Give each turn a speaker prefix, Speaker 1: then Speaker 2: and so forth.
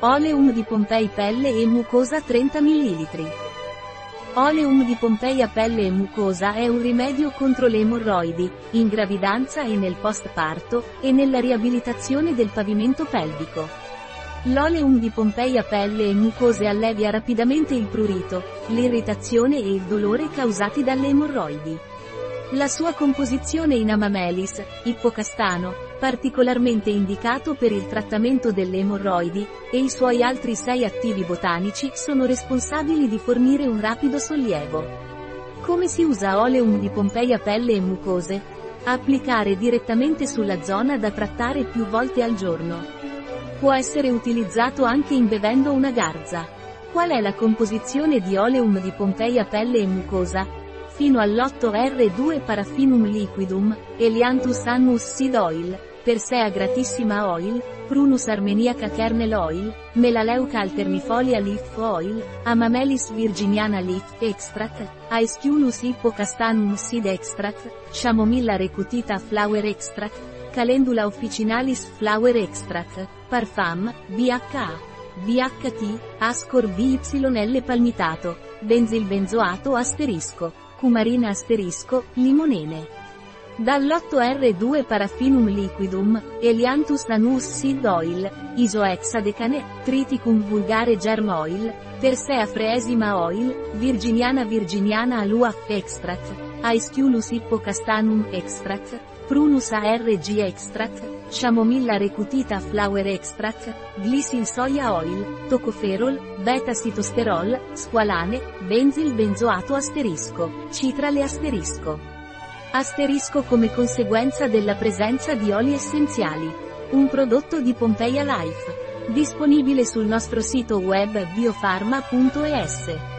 Speaker 1: Oleum di Pompei pelle e mucosa 30 ml. Oleum di Pompei a pelle e mucosa è un rimedio contro le emorroidi, in gravidanza e nel postparto, e nella riabilitazione del pavimento pelvico. L'oleum di Pompei a pelle e mucose allevia rapidamente il prurito, l'irritazione e il dolore causati dalle emorroidi. La sua composizione in amamelis, ippocastano, particolarmente indicato per il trattamento delle emorroidi, e i suoi altri sei attivi botanici sono responsabili di fornire un rapido sollievo. Come si usa oleum di Pompei a pelle e mucose? Applicare direttamente sulla zona da trattare più volte al giorno. Può essere utilizzato anche imbevendo una garza. Qual è la composizione di oleum di Pompei a pelle e mucosa? Fino all'8R2 Paraffinum liquidum, Elianthus annus seed oil, Persea gratissima oil, Prunus armeniaca kernel oil, Melaleuca alternifolia leaf oil, Amamelis virginiana leaf extract, Aesculus hippocastanum seed extract, Chamomilla recutita flower extract, Calendula officinalis flower extract, Parfum, BHA. BHT, Ascor BYL palmitato, benzilbenzoato asterisco cumarina asterisco, limonene. Dall'8R2 Paraffinum liquidum, Elianthus anus seed oil, isohexadecane, Triticum vulgare germ oil, Persea freesima oil, Virginiana virginiana aluaf extract, Aesculus hippocastanum extract, Prunus ARG extract, Chamomilla recutita flower extract, Glycine soya oil, Tocoferol, beta-sitosterol, squalane, benzil benzoato asterisco, citrale asterisco. Asterisco come conseguenza della presenza di oli essenziali. Un prodotto di Pompeia Life. Disponibile sul nostro sito web biofarma.es.